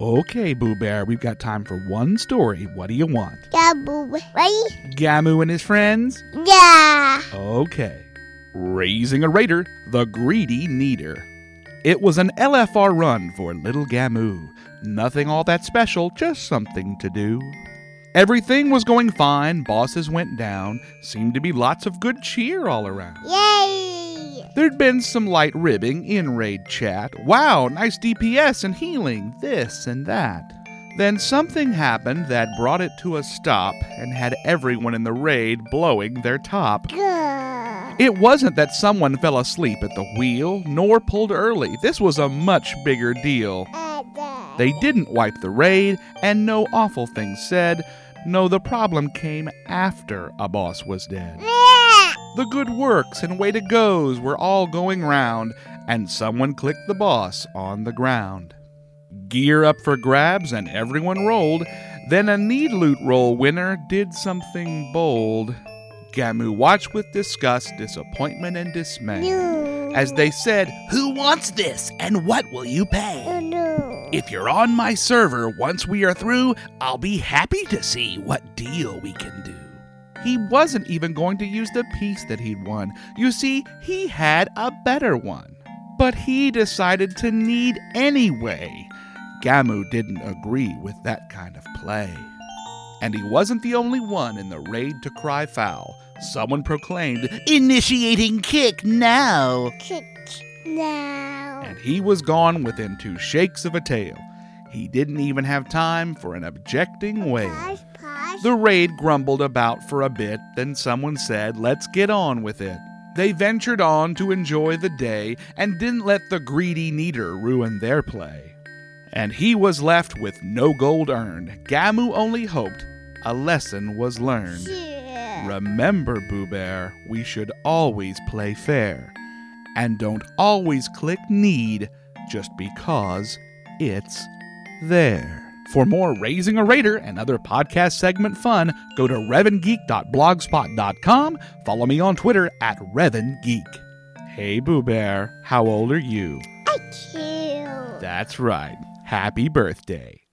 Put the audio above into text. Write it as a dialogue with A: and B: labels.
A: Okay, Boo Bear, we've got time for one story. What do you want?
B: Double. Ready?
A: Gamu and his friends?
B: Yeah.
A: Okay. Raising a Raider, the Greedy Needer. It was an LFR run for little Gamu. Nothing all that special, just something to do. Everything was going fine, bosses went down, seemed to be lots of good cheer all around.
B: Yay.
A: There'd been some light ribbing in raid chat. Wow, nice DPS and healing, this and that. Then something happened that brought it to a stop and had everyone in the raid blowing their top. It wasn't that someone fell asleep at the wheel, nor pulled early. This was a much bigger deal. They didn't wipe the raid, and no awful things said. No, the problem came after a boss was dead. The good works and way to goes were all going round, and someone clicked the boss on the ground. Gear up for grabs, and everyone rolled. Then a need loot roll winner did something bold. Gamu watched with disgust, disappointment, and dismay
B: No.
A: as they said, Who wants this, and what will you pay?
B: Oh, no.
A: If you're on my server once we are through, I'll be happy to see what deal we can do. He wasn't even going to use the piece that he'd won. You see, he had a better one. But he decided to need anyway. Gamu didn't agree with that kind of play. And he wasn't the only one in the raid to cry foul. Someone proclaimed, Initiating kick now!
B: Kick now.
A: and he was gone within two shakes of a tail. He didn't even have time for an objecting wail. The raid grumbled about for a bit, then someone said, Let's get on with it. They ventured on to enjoy the day and didn't let the greedy needer ruin their play. And he was left with no gold earned. Gamu only hoped a lesson was learned.
B: Yeah.
A: Remember, Boo Bear, we should always play fair. And don't always click need just because it's there. For more Raising a Raider and other podcast segment fun, go to revangeek.blogspot.com. Follow me on Twitter at revangeek. Hey, Boo Bear, how old are you?
B: I kill.
A: That's right. Happy birthday.